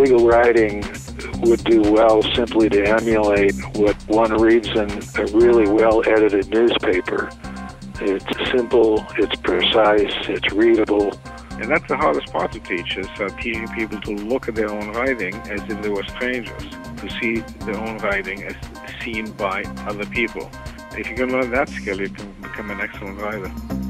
legal writing would do well simply to emulate what one reads in a really well edited newspaper. It's simple, it's precise, it's readable. And that's the hardest part to teach is uh, teaching people to look at their own writing as if they were strangers, to see their own writing as seen by other people. If you can learn that skill, you can become an excellent writer.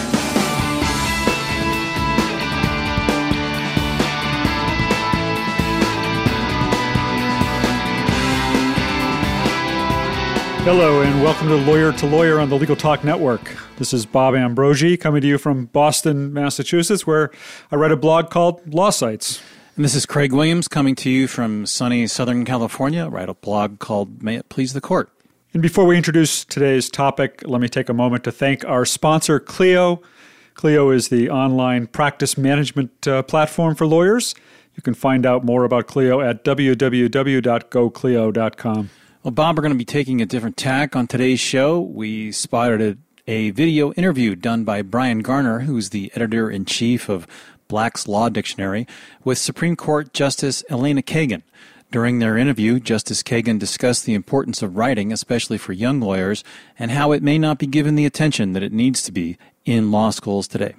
Hello, and welcome to Lawyer to Lawyer on the Legal Talk Network. This is Bob Ambrogi coming to you from Boston, Massachusetts, where I write a blog called Law Sites. And this is Craig Williams coming to you from sunny Southern California. I write a blog called May It Please the Court. And before we introduce today's topic, let me take a moment to thank our sponsor, Clio. Clio is the online practice management uh, platform for lawyers. You can find out more about Clio at www.goclio.com. Well, Bob, we're going to be taking a different tack on today's show. We spotted a, a video interview done by Bryan Garner, who's the editor in chief of Black's Law Dictionary, with Supreme Court Justice Elena Kagan. During their interview, Justice Kagan discussed the importance of writing, especially for young lawyers, and how it may not be given the attention that it needs to be in law schools today.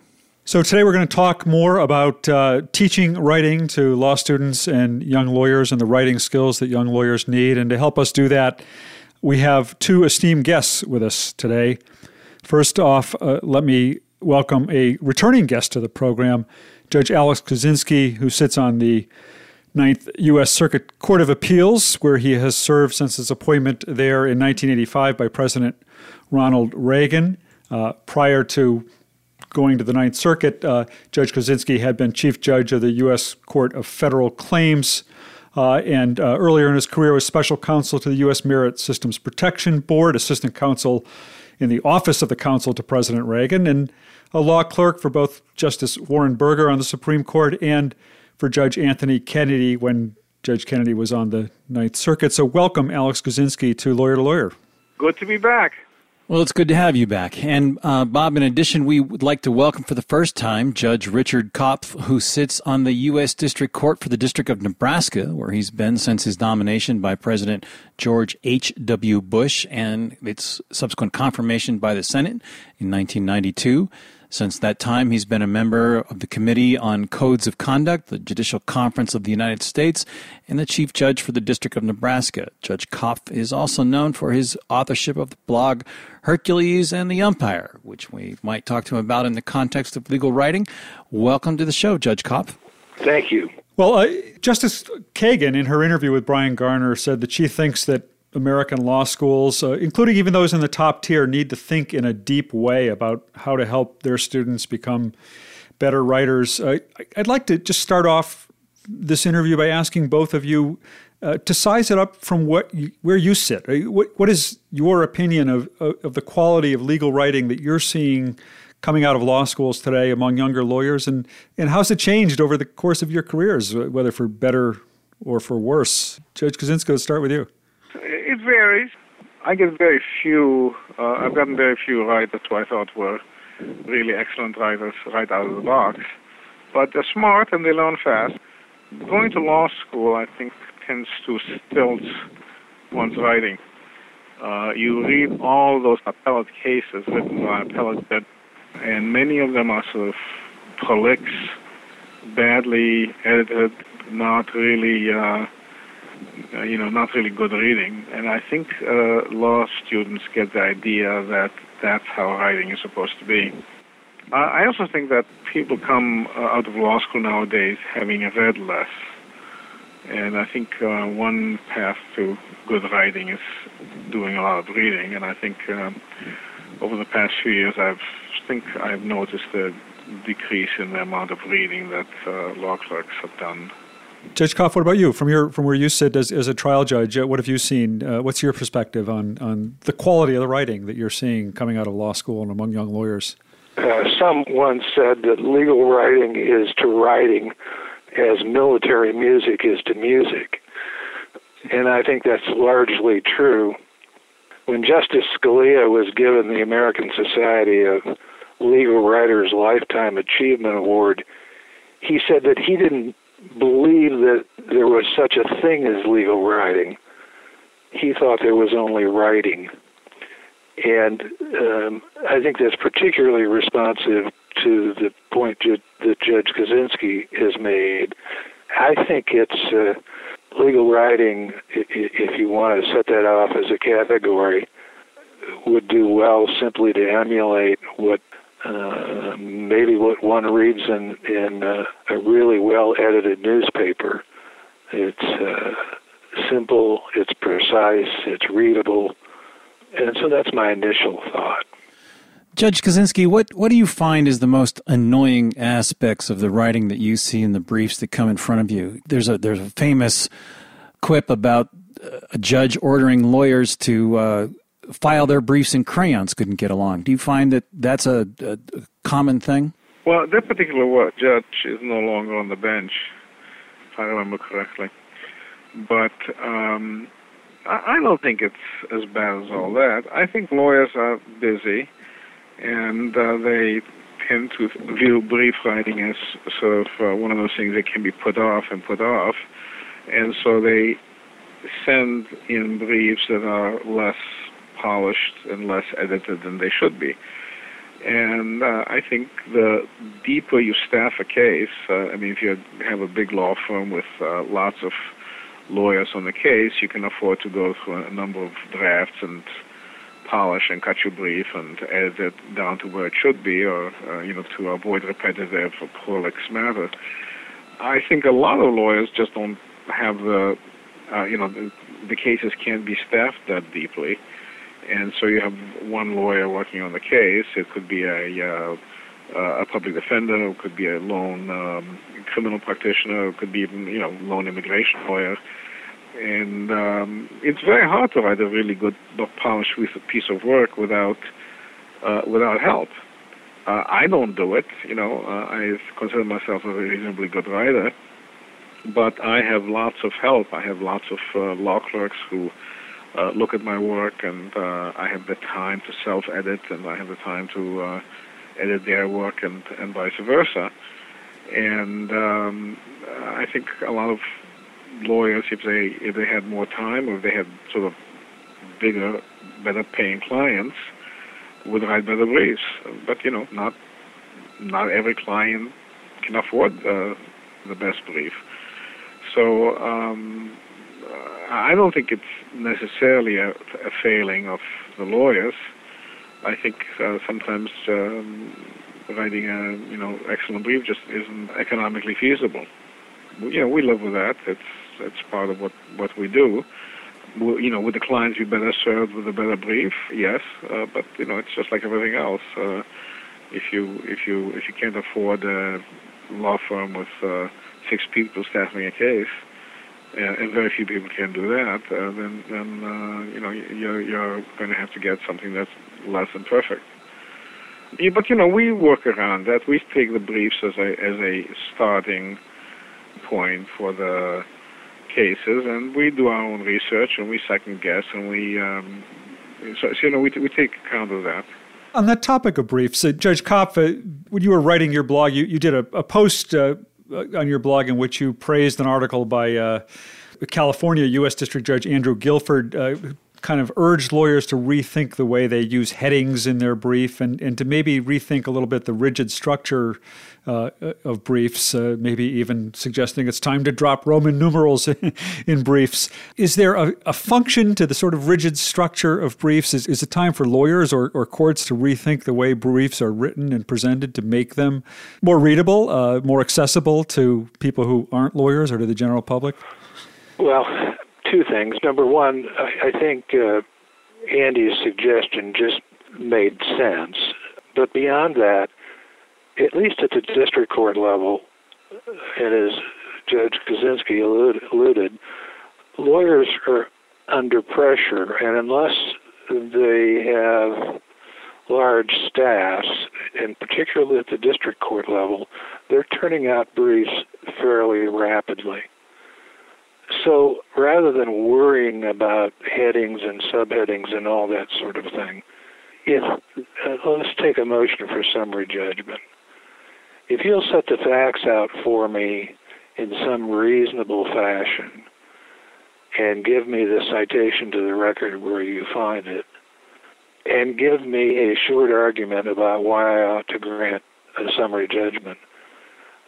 So, today we're going to talk more about uh, teaching writing to law students and young lawyers and the writing skills that young lawyers need. And to help us do that, we have two esteemed guests with us today. First off, uh, let me welcome a returning guest to the program, Judge Alex Kozinski, who sits on the Ninth U.S. Circuit Court of Appeals, where he has served since his appointment there in 1985 by President Ronald Reagan. Uh, prior to going to the Ninth Circuit, uh, Judge Kozinski had been Chief Judge of the U.S. Court of Federal Claims. Uh, and uh, earlier in his career was special counsel to the U.S. Merit Systems Protection Board, assistant counsel in the office of the counsel to President Reagan, and a law clerk for both Justice Warren Burger on the Supreme Court and for Judge Anthony Kennedy when Judge Kennedy was on the Ninth Circuit. So, welcome, Alex Kozinski, to Lawyer to Lawyer. Good to be back. Well, it's good to have you back. And uh, Bob, in addition, we would like to welcome for the first time Judge Richard Kopf, who sits on the U.S. District Court for the District of Nebraska, where he's been since his nomination by President George H.W. Bush and its subsequent confirmation by the Senate in 1992. Since that time, he's been a member of the Committee on Codes of Conduct, the Judicial Conference of the United States, and the Chief Judge for the District of Nebraska. Judge Kopf is also known for his authorship of the blog Hercules and the Umpire, which we might talk to him about in the context of legal writing. Welcome to the show, Judge Kopf. Thank you. Well, uh, Justice Kagan, in her interview with Bryan Garner, said that she thinks that American law schools, uh, including even those in the top tier, need to think in a deep way about how to help their students become better writers. Uh, I'd like to just start off this interview by asking both of you uh, to size it up from what you, where you sit. Uh, what, what is your opinion of, of the quality of legal writing that you're seeing coming out of law schools today among younger lawyers, and, and how's it changed over the course of your careers, whether for better or for worse? Judge let's start with you. It varies. I get very few, uh, I've gotten very few writers who I thought were really excellent writers right out of the box. But they're smart and they learn fast. Going to law school, I think, tends to stilt one's writing. Uh, you read all those appellate cases written by appellate and many of them are sort of prolix, badly edited, not really uh, uh, you know, not really good reading. And I think uh, law students get the idea that that's how writing is supposed to be. Uh, I also think that people come uh, out of law school nowadays having read less. And I think one path to good writing is doing a lot of reading. And I think um, over the past few years, I've think I've noticed a decrease in the amount of reading that law clerks have done Judge Kopf, what about you? From your from where you sit as, as a trial judge, uh, what have you seen? Uh, what's your perspective on on the quality of the writing that you're seeing coming out of law school and among young lawyers? Uh, someone said that legal writing is to writing as military music is to music. And I think that's largely true. When Justice Scalia was given the American Society of Legal Writers Lifetime Achievement Award, he said that he didn't believe that there was such a thing as legal writing. He thought there was only writing. And um, I think that's particularly responsive to the point that Judge Kozinski has made. I think it's uh, legal writing, if you want to set that off as a category, would do well simply to emulate what uh, maybe what one reads in in uh, a really well edited newspaper. It's uh, simple, it's precise, it's readable, and so that's my initial thought. Judge Kozinski, what, what do you find is the most annoying aspects of the writing that you see in the briefs that come in front of you? There's a there's a famous quip about a judge ordering lawyers to uh, file their briefs in crayons couldn't get along. Do you find that that's a, a, common thing? Well, that particular judge is no longer on the bench, if I remember correctly. But um, I, I don't think it's as bad as all that. I think lawyers are busy, and uh, they tend to view brief writing as sort of uh, one of those things that can be put off and put off, and so they send in briefs that are less polished and less edited than they should be. And uh, I think the deeper you staff a case, uh, I mean, if you have a big law firm with uh, lots of lawyers on the case, you can afford to go through a number of drafts and polish and cut your brief and edit it down to where it should be, or uh, you know, to avoid repetitive or prolix matter. I think a lot of lawyers just don't have the, uh, you know, the, the cases can't be staffed that deeply and so you have one lawyer working on the case. It could be a uh, a public defender, it could be a lone um, criminal practitioner, it could be even you know lone immigration lawyer. And um, it's very hard to write a really good, polished piece of work without uh, without help. Uh, I don't do it. You know, uh, I consider myself a reasonably good writer, but I have lots of help. I have lots of uh, law clerks who uh, look at my work, and uh, I have the time to self-edit, and I have the time to uh, edit their work, and and vice versa. And um, I think a lot of lawyers, if they if they had more time, or if they had sort of bigger, better paying clients, would write better briefs. But you know, not not every client can afford uh, the best brief. So um, I don't think it's necessarily a, a failing of the lawyers. I think uh, sometimes um, writing a you know excellent brief just isn't economically feasible. You know, we live with that. It's it's part of what what we do. We, you know, with the clients, you better served with a better brief, yes. Uh, but you know, it's just like everything else. Uh, if you if you if you can't afford a law firm with uh, six people staffing a case, and very few people can do that, uh, then, then uh, you know you're, you're going to have to get something that's less than perfect. Yeah, but you know we work around that. We take the briefs as a as a starting point for the cases, and we do our own research and we second guess, and we um, so, so, you know we we take account of that. On that topic of briefs, uh, Judge Kopf, when you were writing your blog, you, you did a, a post uh, on your blog in which you praised an article by uh, California U.S. District Judge Andrew Guilford, uh, kind of urged lawyers to rethink the way they use headings in their brief and, and to maybe rethink a little bit the rigid structure uh, of briefs, uh, maybe even suggesting it's time to drop Roman numerals in, briefs. Is there a, a, function to the sort of rigid structure of briefs? Is, is it time for lawyers or, or courts to rethink the way briefs are written and presented to make them more readable, uh, more accessible to people who aren't lawyers or to the general public? Well, two things. Number one, I, I think uh, Andy's suggestion just made sense. But beyond that, at least at the district court level, and as Judge Kozinski alluded, alluded lawyers are under pressure, and unless they have large staffs, and particularly at the district court level, they're turning out briefs fairly rapidly. So rather than worrying about headings and subheadings and all that sort of thing, if uh, let's take a motion for summary judgment. If you'll set the facts out for me in some reasonable fashion and give me the citation to the record where you find it, and give me a short argument about why I ought to grant a summary judgment.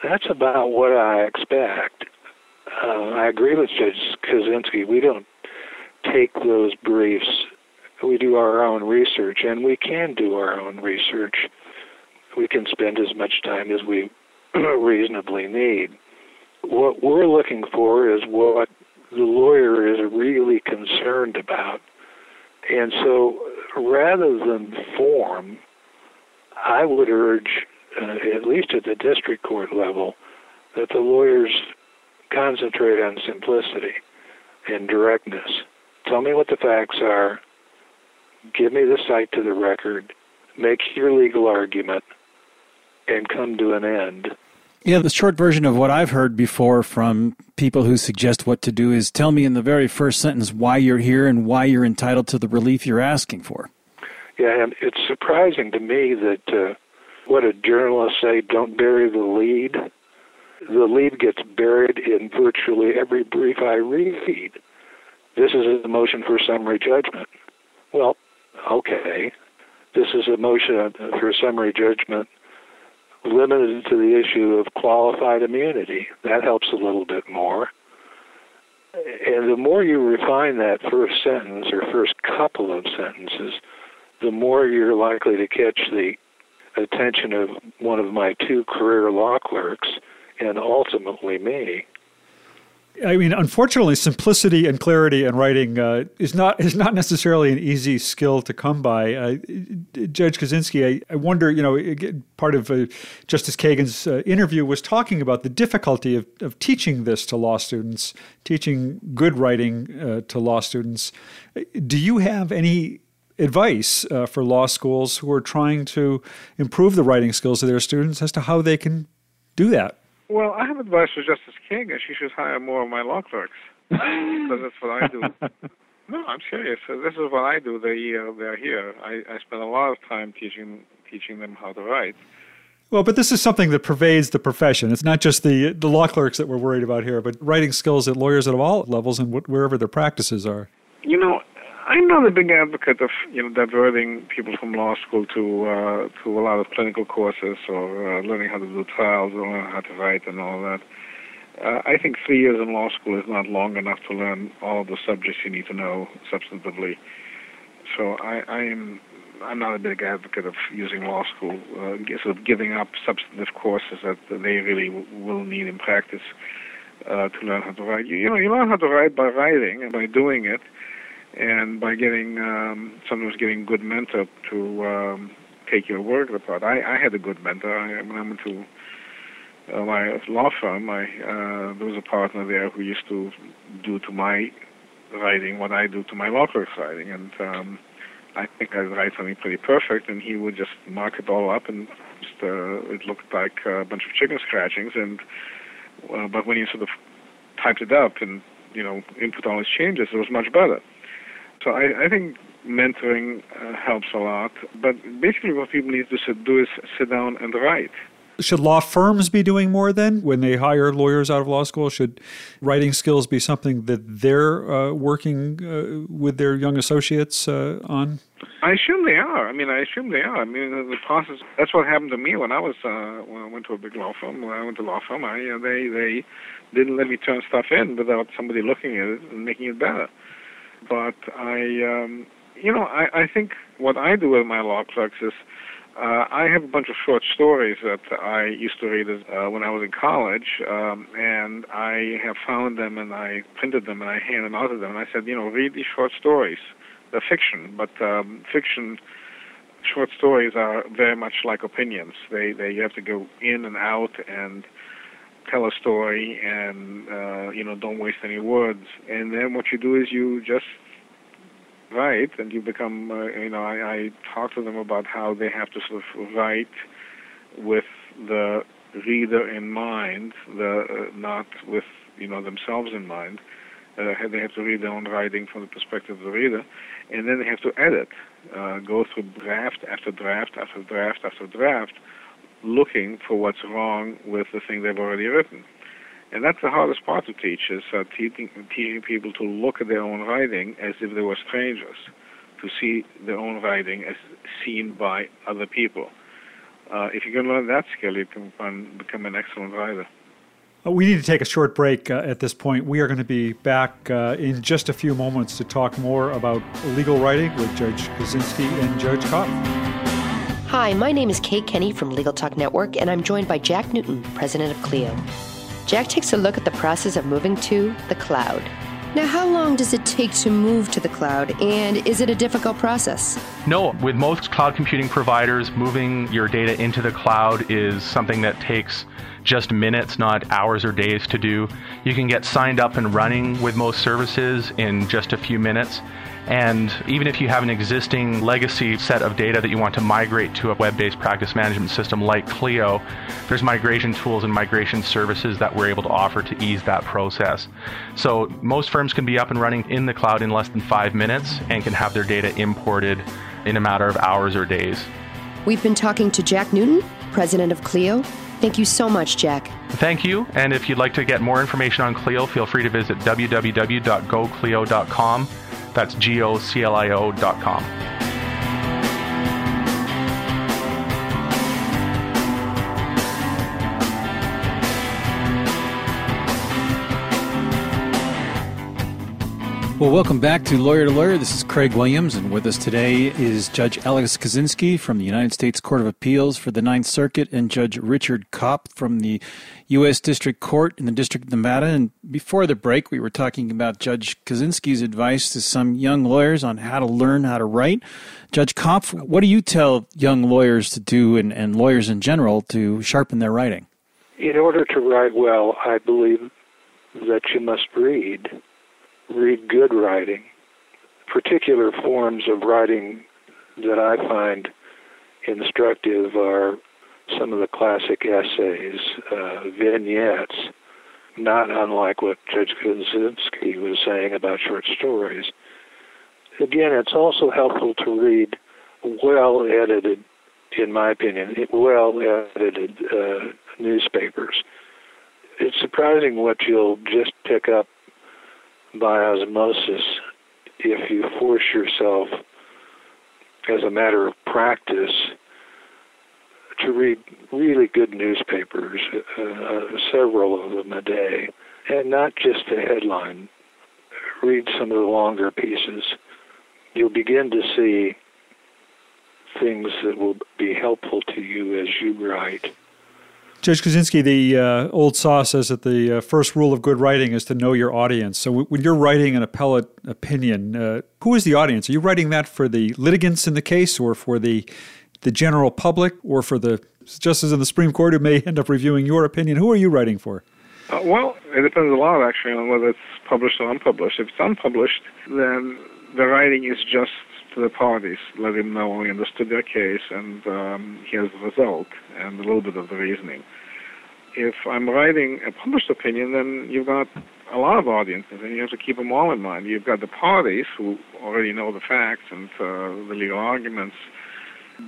That's about what I expect. Uh, I agree with Judge Kozinski. We don't take those briefs. We do our own research, and we can do our own research. We can spend as much time as we reasonably need. What we're looking for is what the lawyer is really concerned about. And so rather than form, I would urge, uh, at least at the district court level, that the lawyers concentrate on simplicity and directness. Tell me what the facts are, give me the cite to the record, make your legal argument, and come to an end. Yeah, the short version of what I've heard before from people who suggest what to do is tell me in the very first sentence why you're here and why you're entitled to the relief you're asking for. Yeah, and it's surprising to me that uh, what a journalist say, don't bury the lead. The lead gets buried in virtually every brief I read. This is a motion for summary judgment. Well, okay. This is a motion for summary judgment limited to the issue of qualified immunity. That helps a little bit more. And the more you refine that first sentence or first couple of sentences, the more you're likely to catch the attention of one of my two career law clerks and ultimately me. I mean, unfortunately, simplicity and clarity in writing uh, is not is not necessarily an easy skill to come by. Uh, Judge Kozinski, I, I, wonder, you know, part of uh, Justice Kagan's uh, interview was talking about the difficulty of, of teaching this to law students, teaching good writing uh, to law students. Do you have any advice uh, for law schools who are trying to improve the writing skills of their students as to how they can do that? Well, I have advice for Justice King, and She should hire more of my law clerks because that's what I do. no, I'm serious. This is what I do. They uh, they're here. I, I spend a lot of time teaching teaching them how to write. Well, but this is something that pervades the profession. It's not just the the law clerks that we're worried about here, but writing skills at lawyers at all levels and wherever their practices are. You know, I'm not a big advocate of you know diverting people from law school to uh, to a lot of clinical courses or uh, learning how to do trials or learn how to write and all that. Uh, I think three years in law school is not long enough to learn all of the subjects you need to know substantively. So I, I'm I'm not a big advocate of using law school, uh, sort of giving up substantive courses that they really will need in practice uh, to learn how to write. You, you know, you learn how to write by writing and by doing it and by getting um, someone who's getting good mentor to um, take your work apart. I, I had a good mentor. I, when I went to uh, my law firm, I uh, there was a partner there who used to do to my writing what I do to my law clerk's writing, and um, I think I'd write something pretty perfect, and he would just mark it all up, and just, uh, it looked like a bunch of chicken scratchings, and uh, but when he sort of typed it up and you know input all his changes, it was much better. So I, I think mentoring uh, helps a lot. But basically, what people need to do is sit down and write. Should law firms be doing more then when they hire lawyers out of law school? Should writing skills be something that they're uh, working uh, with their young associates uh, on? I assume they are. I mean, I assume they are. I mean, the process. That's what happened to me when I was uh, when I went to a big law firm. When I went to law firm, I uh, they they didn't let me turn stuff in without somebody looking at it and making it better but I, um, you know, I, I think what I do with my clerks is uh, I have a bunch of short stories that I used to read uh, when I was in college, um, and I have found them and I printed them and I handed them out to them. And I said, you know, read these short stories. They're fiction, but um, fiction short stories are very much like opinions. They they you have to go in and out and tell a story and uh, you know don't waste any words. And then what you do is you just write and you become uh, you know I, I talk to them about how they have to sort of write with the reader in mind, the uh, not with you know themselves in mind. Uh, they have to read their own writing from the perspective of the reader, and then they have to edit, uh, go through draft after draft after draft after draft, looking for what's wrong with the thing they've already written. And that's the hardest part to teach is uh, teaching, teaching people to look at their own writing as if they were strangers, to see their own writing as seen by other people. Uh, if you can learn that skill, you can become an excellent writer. Uh, we need to take a short break uh, at this point. We are going to be back uh, in just a few moments to talk more about legal writing with Judge Kozinski and Judge Kopf. Hi, my name is Kate Kenny from Legal Talk Network, and I'm joined by Jack Newton, president of Clio. Jack takes a look at the process of moving to the cloud. Now, how long does it take to move to the cloud, and is it a difficult process? No, with most cloud computing providers, moving your data into the cloud is something that takes just minutes, not hours or days to do. You can get signed up and running with most services in just a few minutes. And even if you have an existing legacy set of data that you want to migrate to a web based practice management system like Clio, there's migration tools and migration services that we're able to offer to ease that process. So most firms can be up and running in the cloud in less than five minutes and can have their data imported in a matter of hours or days. We've been talking to Jack Newton, president of Clio. Thank you so much, Jack. Thank you. And if you'd like to get more information on Clio, feel free to visit www.goclio.com. That's G O C L I O dot com. Well, welcome back to Lawyer to Lawyer. This is Craig Williams, and with us today is Judge Alex Kozinski from the United States Court of Appeals for the Ninth Circuit and Judge Richard Kopf from the U.S. District Court in the District of Nevada. And before the break, we were talking about Judge Kozinski's advice to some young lawyers on how to learn how to write. Judge Kopf, what do you tell young lawyers to do and, and lawyers in general to sharpen their writing? In order to write well, I believe that you must read read good writing. Particular forms of writing that I find instructive are some of the classic essays, uh, vignettes, not unlike what Judge Kozinski was saying about short stories. Again, it's also helpful to read well edited, in my opinion, well edited uh, newspapers. It's surprising what you'll just pick up by osmosis if you force yourself as a matter of practice to read really good newspapers, uh, uh, several of them a day, and not just the headline. Read some of the longer pieces. You'll begin to see things that will be helpful to you as you write. Judge Kozinski, the uh, old saw says that the uh, first rule of good writing is to know your audience. So w- when you're writing an appellate opinion, uh, who is the audience? Are you writing that for the litigants in the case, or for the the general public, or for the justices in the Supreme Court who may end up reviewing your opinion? Who are you writing for? Uh, well, it depends a lot actually on whether it's published or unpublished. If it's unpublished, then the writing is just to the parties, let him know we understood their case and um, here's the result and a little bit of the reasoning. If I'm writing a published opinion, then you've got a lot of audiences, and you have to keep them all in mind. You've got the parties who already know the facts and uh, the legal arguments,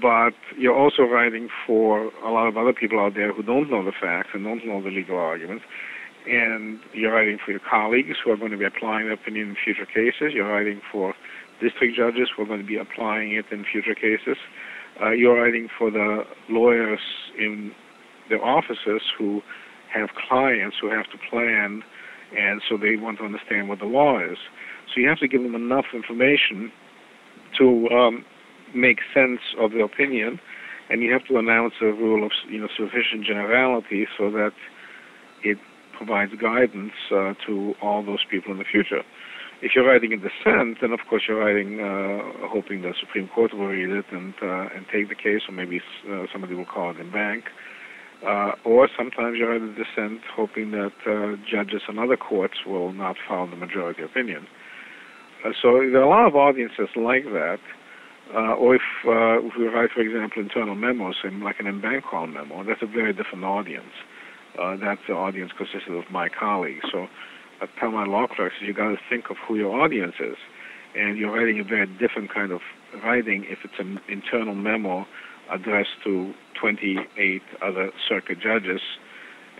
but you're also writing for a lot of other people out there who don't know the facts and don't know the legal arguments. And you're writing for your colleagues who are going to be applying the opinion in future cases. You're writing for district judges who are going to be applying it in future cases. Uh, you're writing for the lawyers in their offices who have clients who have to plan, and so they want to understand what the law is. So you have to give them enough information to um, make sense of the opinion, and you have to announce a rule of you know sufficient generality so that it provides guidance uh, to all those people in the future. If you're writing a dissent, then of course you're writing uh, hoping the Supreme Court will read it and uh, and take the case, or maybe uh, somebody will call it en banc. Uh, or sometimes you write a dissent hoping that uh, judges and other courts will not follow the majority opinion. Uh, so there are a lot of audiences like that. Uh, or if, uh, if we write, for example, internal memos, like an en-banc call memo, that's a very different audience. Uh, that's the audience consisted of my colleagues. So I tell my law clerks, you got to think of who your audience is. And you're writing a very different kind of writing if it's an internal memo addressed to 28 other circuit judges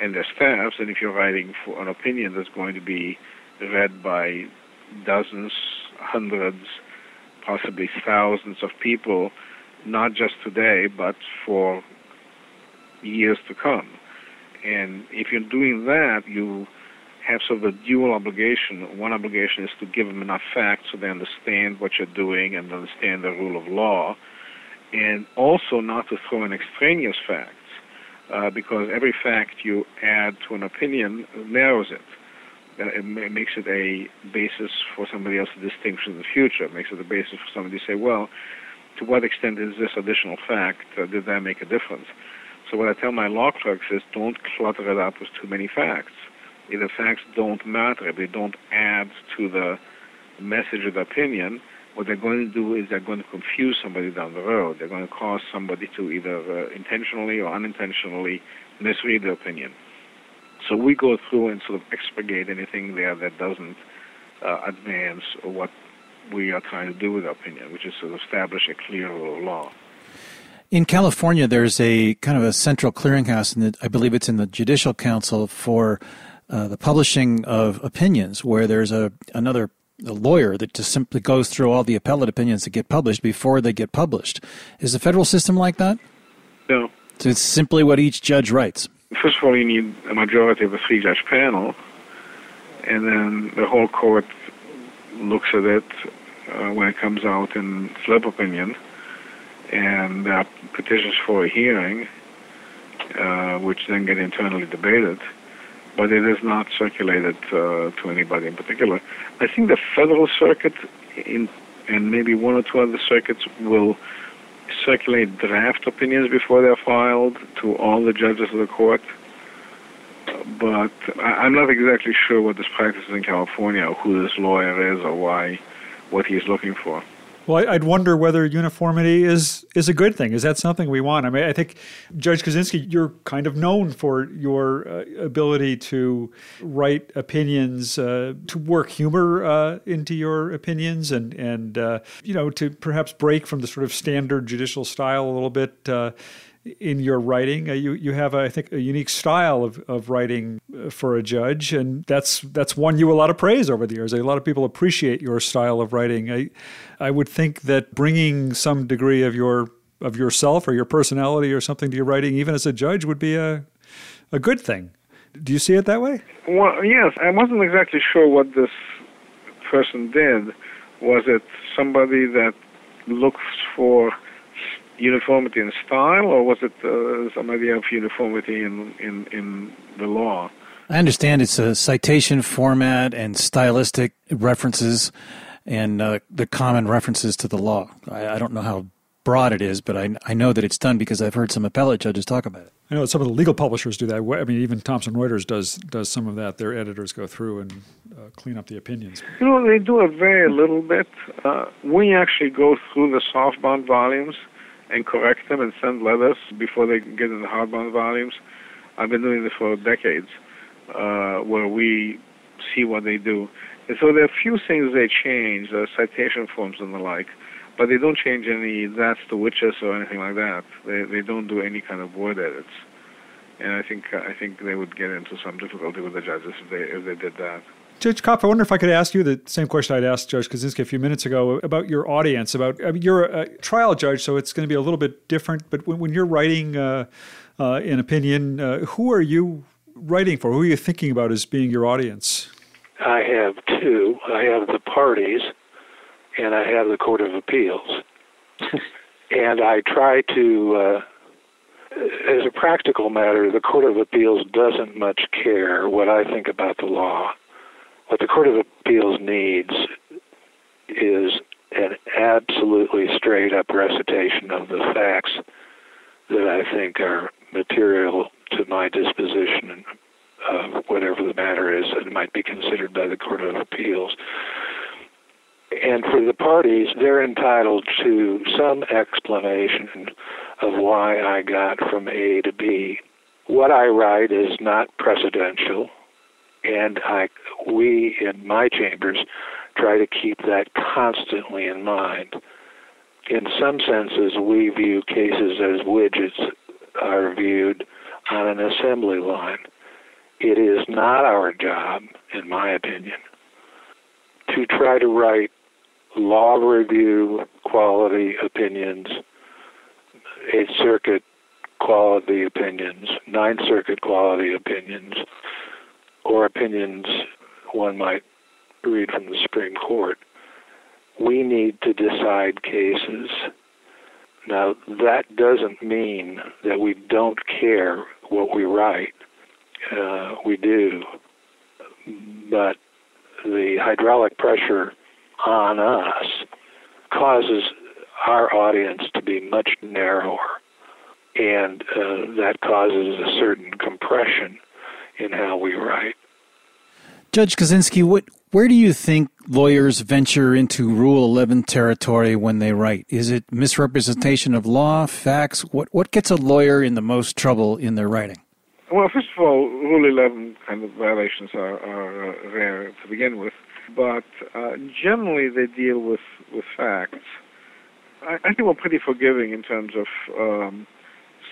and their staffs, and if you're writing for an opinion that's going to be read by dozens, hundreds, possibly thousands of people, not just today, but for years to come. And if you're doing that, you have sort of a dual obligation. One obligation is to give them enough facts so they understand what you're doing and understand the rule of law, and also not to throw in extraneous facts, uh, because every fact you add to an opinion narrows it. Uh, it makes it a basis for somebody else's distinction in the future. It makes it a basis for somebody to say, well, to what extent is this additional fact, uh, did that make a difference? So what I tell my law clerks is don't clutter it up with too many facts. The facts don't matter, they don't add to the message of the opinion, what they're going to do is they're going to confuse somebody down the road. They're going to cause somebody to either uh, intentionally or unintentionally misread the opinion. So we go through and sort of expurgate anything there that doesn't uh, advance what we are trying to do with the opinion, which is to establish a clear rule of law. In California, there's a kind of a central clearinghouse, and I believe it's in the Judicial Council for uh, the publishing of opinions, where there's a another a lawyer that just simply goes through all the appellate opinions that get published before they get published. Is the federal system like that? No. So it's simply what each judge writes. First of all, you need a majority of a three judge panel, and then the whole court looks at it uh, when it comes out in slip opinion, and there are petitions for a hearing, uh, which then get internally debated, but it is not circulated uh, to anybody in particular. I think the federal circuit in, and maybe one or two other circuits will circulate draft opinions before they're filed to all the judges of the court. But I'm not exactly sure what this practice is in California, or who this lawyer is, or why, what he's looking for. Well, I'd wonder whether uniformity is is a good thing. Is that something we want? I mean, I think Judge Kozinski, you're kind of known for your uh, ability to write opinions, uh, to work humor uh, into your opinions, and and uh, you know to perhaps break from the sort of standard judicial style a little bit uh, in your writing. Uh, you you have, I think, a unique style of, of writing uh, for a judge, and that's that's won you a lot of praise over the years. A lot of people appreciate your style of writing. I I would think that bringing some degree of your of yourself or your personality or something to your writing, even as a judge, would be a a good thing. Do you see it that way? Well, yes. I wasn't exactly sure what this person did. Was it somebody that looks for uniformity in style, or was it uh, some idea of uniformity in, in, in the law? I understand it's a citation format and stylistic references and uh, the common references to the law. I, I, don't know how broad it is, but I, I know that it's done because I've heard some appellate judges talk about it. I know some of the legal publishers do that. I mean, even Thomson Reuters does does some of that. Their editors go through and uh, clean up the opinions. You know, they do a very little bit. Uh, we actually go through the softbound volumes and correct them and send letters before they get in the hardbound volumes. I've been doing this for decades, uh, where we see what they do. And so there are a few things they change, the citation forms and the like, but they don't change any that's the witches or anything like that. They they don't do any kind of word edits. And I think I think they would get into some difficulty with the judges if they if they did that. Judge Kopf, I wonder if I could ask you the same question I'd asked Judge Kozinski a few minutes ago about your audience. About I mean, you're a trial judge, so it's going to be a little bit different. But when, when you're writing uh, uh, an opinion, uh, who are you writing for? Who are you thinking about as being your audience? I have two. I have the parties, and I have the Court of Appeals. and I try to, uh, as a practical matter, the Court of Appeals doesn't much care what I think about the law what the Court of Appeals needs is an absolutely straight up recitation of the facts that I think are material to my disposition of uh, whatever the matter is that might be considered by the Court of Appeals. And for the parties, they're entitled to some explanation of why I got from A to B. What I write is not precedential, and I, we in my chambers try to keep that constantly in mind. In some senses, we view cases as widgets are viewed on an assembly line. It is not our job, in my opinion, to try to write law review quality opinions, Eighth Circuit quality opinions, Ninth Circuit quality opinions, or opinions one might read from the Supreme Court. We need to decide cases. Now, that doesn't mean that we don't care what we write. Uh, we do. But the hydraulic pressure on us causes our audience to be much narrower. And uh, that causes a certain compression in how we write. Judge Kozinski, what, where do you think lawyers venture into Rule 11 territory when they write? Is it misrepresentation of law, facts? What, what gets a lawyer in the most trouble in their writing? Well, first of all, Rule 11 kind of violations are, are uh, rare to begin with, but uh, generally they deal with, with facts. I, I think we're pretty forgiving in terms of um,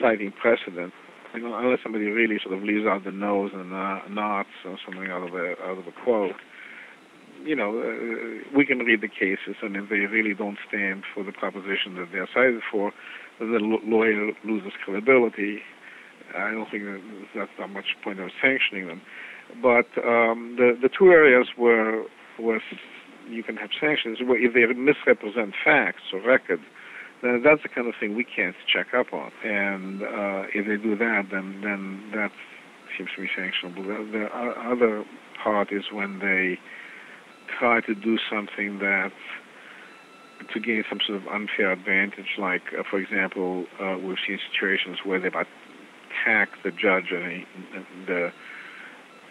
citing precedent unless somebody really sort of leaves out the nose and uh, nods or something out of a out of a quote. You know, uh, we can read the cases, and if they really don't stand for the proposition that they're cited for, then the lawyer loses credibility. I don't think that that's not much point of sanctioning them. But um, the the two areas where where you can have sanctions, where if they misrepresent facts or records, that's the kind of thing we can't check up on. And uh, if they do that, then then that seems to be sanctionable. The, the other part is when they try to do something that to gain some sort of unfair advantage, like, uh, for example, uh, we've seen situations where they've attacked the judge, and the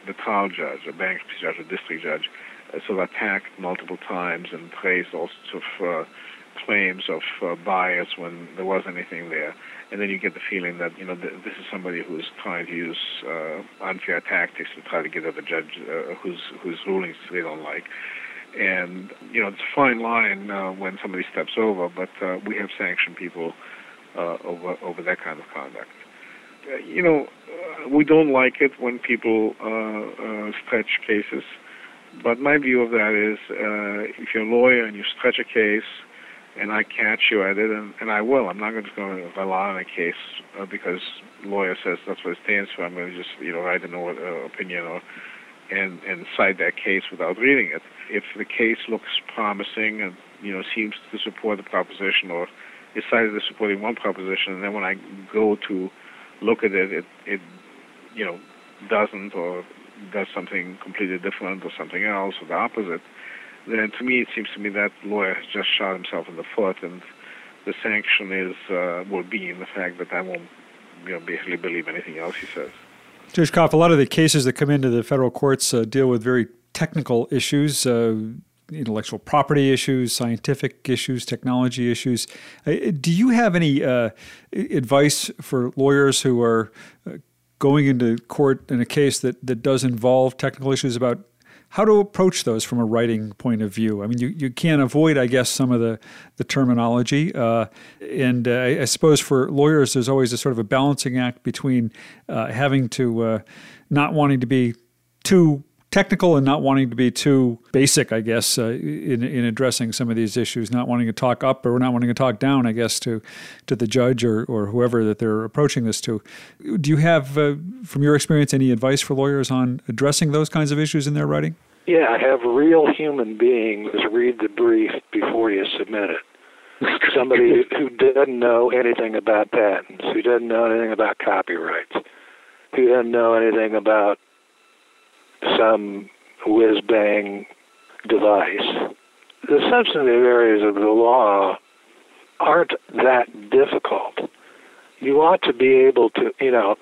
the trial judge, a bankruptcy judge, a district judge, uh, so attacked multiple times and praised all sorts of uh, claims of uh, bias when there was anything there, and then you get the feeling that you know th- this is somebody who's trying to use uh, unfair tactics to try to get at the judge uh, whose whose rulings they don't like. And you know it's a fine line uh, when somebody steps over, but uh, we have sanctioned people uh, over over that kind of conduct. Uh, you know, uh, we don't like it when people uh, uh, stretch cases. But my view of that is, uh, if you're a lawyer and you stretch a case, and I catch you at it, and, and I will. I'm not going to rely on a case uh, because lawyer says that's what it stands for. I'm going to just you know write an uh, opinion or and and cite that case without reading it. If the case looks promising and you know seems to support the proposition or is cited as supporting one proposition, and then when I go to look at it, it it you know doesn't or does something completely different or something else or the opposite to me it seems to me that the lawyer has just shot himself in the foot, and the sanction is uh, will be in the fact that I won't you know, basically believe anything else he says. Judge Kopf, a lot of the cases that come into the federal courts uh, deal with very technical issues. Uh, intellectual property issues, scientific issues, technology issues. Uh, do you have any uh, advice for lawyers who are going into court in a case that, that does involve technical issues about how to approach those from a writing point of view. I mean, you, you can't avoid, I guess, some of the, the terminology. Uh, and uh, I suppose for lawyers, there's always a sort of a balancing act between uh, having to uh, not wanting to be too technical and not wanting to be too basic, I guess, uh, in, in addressing some of these issues, not wanting to talk up or not wanting to talk down, I guess, to, to the judge or, or whoever that they're approaching this to. Do you have, uh, from your experience, any advice for lawyers on addressing those kinds of issues in their writing? Yeah, have real human beings read the brief before you submit it. Somebody who doesn't know anything about patents, who doesn't know anything about copyrights, who doesn't know anything about some whiz bang device. The substantive areas of the law aren't that difficult. You ought to be able to, you know,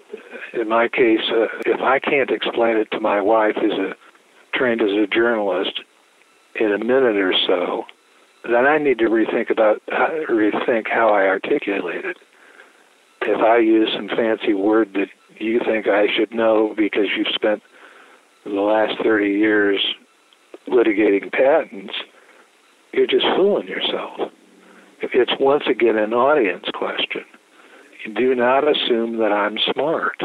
in my case, uh, if I can't explain it to my wife who's a trained as a journalist in a minute or so, then I need to rethink about rethink how I articulate it. If I use some fancy word that you think I should know because you've spent the last 30 years litigating patents, you're just fooling yourself. It's once again an audience question. Do not assume that I'm smart.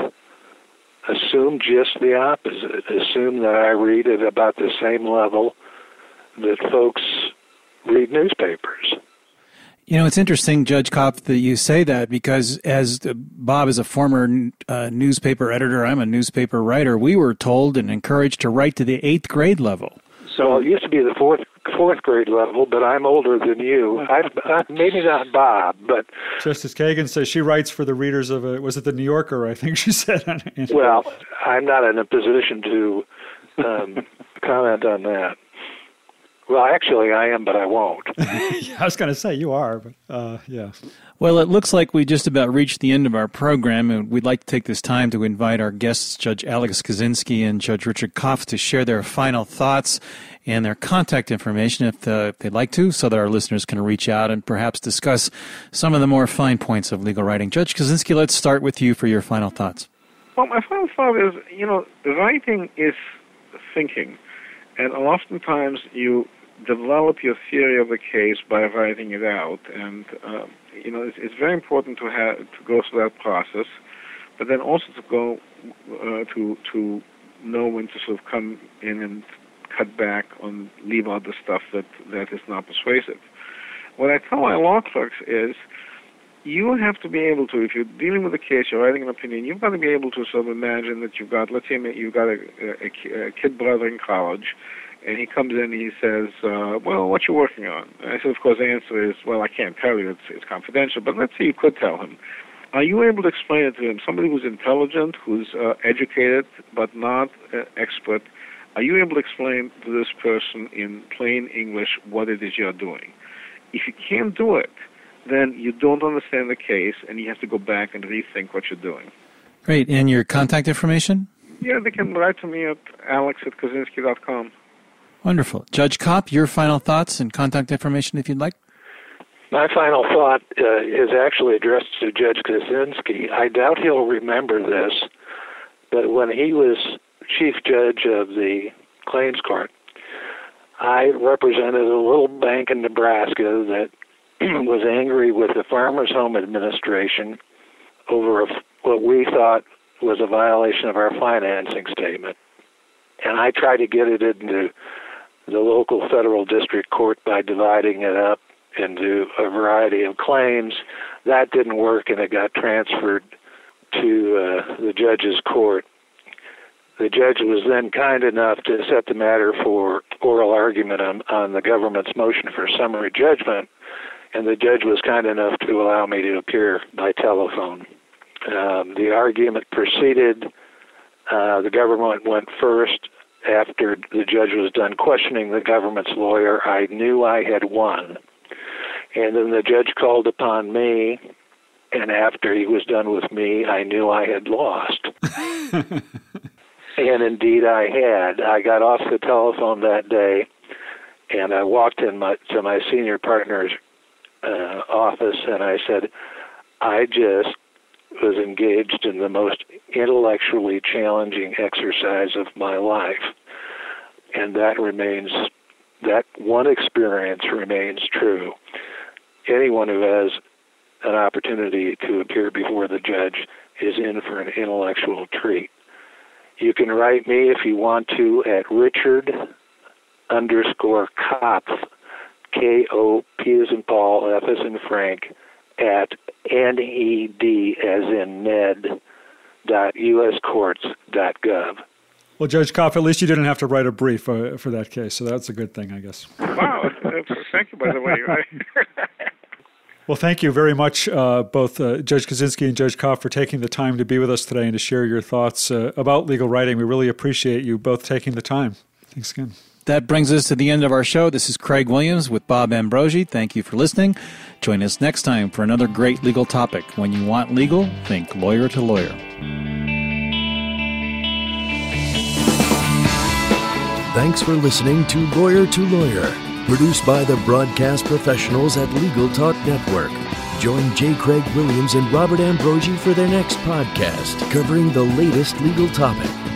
Assume just the opposite. Assume that I read at about the same level that folks read newspapers. You know, it's interesting, Judge Kopf, that you say that because as Bob is a former uh, newspaper editor, I'm a newspaper writer, we were told and encouraged to write to the eighth grade level. So it used to be the fourth fourth grade level, but I'm older than you. I, I, maybe not Bob, but Justice Kagan says she writes for the readers of a was it the New Yorker? I think she said. well, I'm not in a position to um, comment on that. Well, actually, I am, but I won't. I was going to say you are, but uh, yeah. Well, it looks like we just about reached the end of our program, and we'd like to take this time to invite our guests, Judge Alex Kozinski and Judge Richard Kopf, to share their final thoughts and their contact information if, uh, if they'd like to, so that our listeners can reach out and perhaps discuss some of the more fine points of legal writing. Judge Kozinski, let's start with you for your final thoughts. Well, my final thought is, you know, writing is thinking. And oftentimes you develop your theory of the case by writing it out, and uh, you know it's, it's, very important to have to go through that process, but then also to go uh, to to know when to sort of come in and cut back on leave out the stuff that that is not persuasive. What I tell my law clerks is. You have to be able to, if you're dealing with a case, you're writing an opinion, you've got to be able to sort of imagine that you've got, let's say you've got a, a, a kid brother in college, and he comes in and he says, uh, "Well, what you working on?" And I said, "Of course, the answer is, well, I can't tell you; it's it's confidential. But let's say you could tell him. Are you able to explain it to him? Somebody who's intelligent, who's uh, educated, but not uh, expert. Are you able to explain to this person in plain English what it is you're doing? If you can't do it, then you don't understand the case, and you have to go back and rethink what you're doing." Great. And your contact information? Yeah, they can write to me at alex at kozinski.com. Wonderful. Judge Kopf, your final thoughts and contact information if you'd like. My final thought uh, is actually addressed to Judge Kozinski. I doubt he'll remember this, but when he was chief judge of the claims court, I represented a little bank in Nebraska that was angry with the Farmers Home Administration over a, what we thought was a violation of our financing statement. And I tried to get it into the local federal district court by dividing it up into a variety of claims. That didn't work, and it got transferred to uh, the judge's court. The judge was then kind enough to set the matter for oral argument on, on the government's motion for summary judgment, and the judge was kind enough to allow me to appear by telephone. Um, the argument proceeded. Uh, the government went first after the judge was done questioning the government's lawyer, I knew I had won. And then the judge called upon me, and after he was done with me, I knew I had lost. and indeed I had. I got off the telephone that day, and I walked in my, to my senior partner's uh, office, and I said, I just was engaged in the most intellectually challenging exercise of my life. And that remains, that one experience remains true. Anyone who has an opportunity to appear before the judge is in for an intellectual treat. You can write me if you want to at Richard underscore Kopf, K O P as in Paul, F as in Frank, at ned as in Ned dot dot gov. Well, Judge Kopf, at least you didn't have to write a brief uh, for that case, so that's a good thing, I guess. Wow, thank you, by the way. well, thank you very much, uh, both uh, Judge Kozinski and Judge Kopf, for taking the time to be with us today and to share your thoughts uh, about legal writing. We really appreciate you both taking the time. Thanks again. That brings us to the end of our show. This is Craig Williams with Bob Ambrogi. Thank you for listening. Join us next time for another great legal topic. When you want legal, think lawyer to lawyer. Thanks for listening to Lawyer to Lawyer. Produced by the broadcast professionals at Legal Talk Network. Join J. Craig Williams and Robert Ambrogi for their next podcast covering the latest legal topic.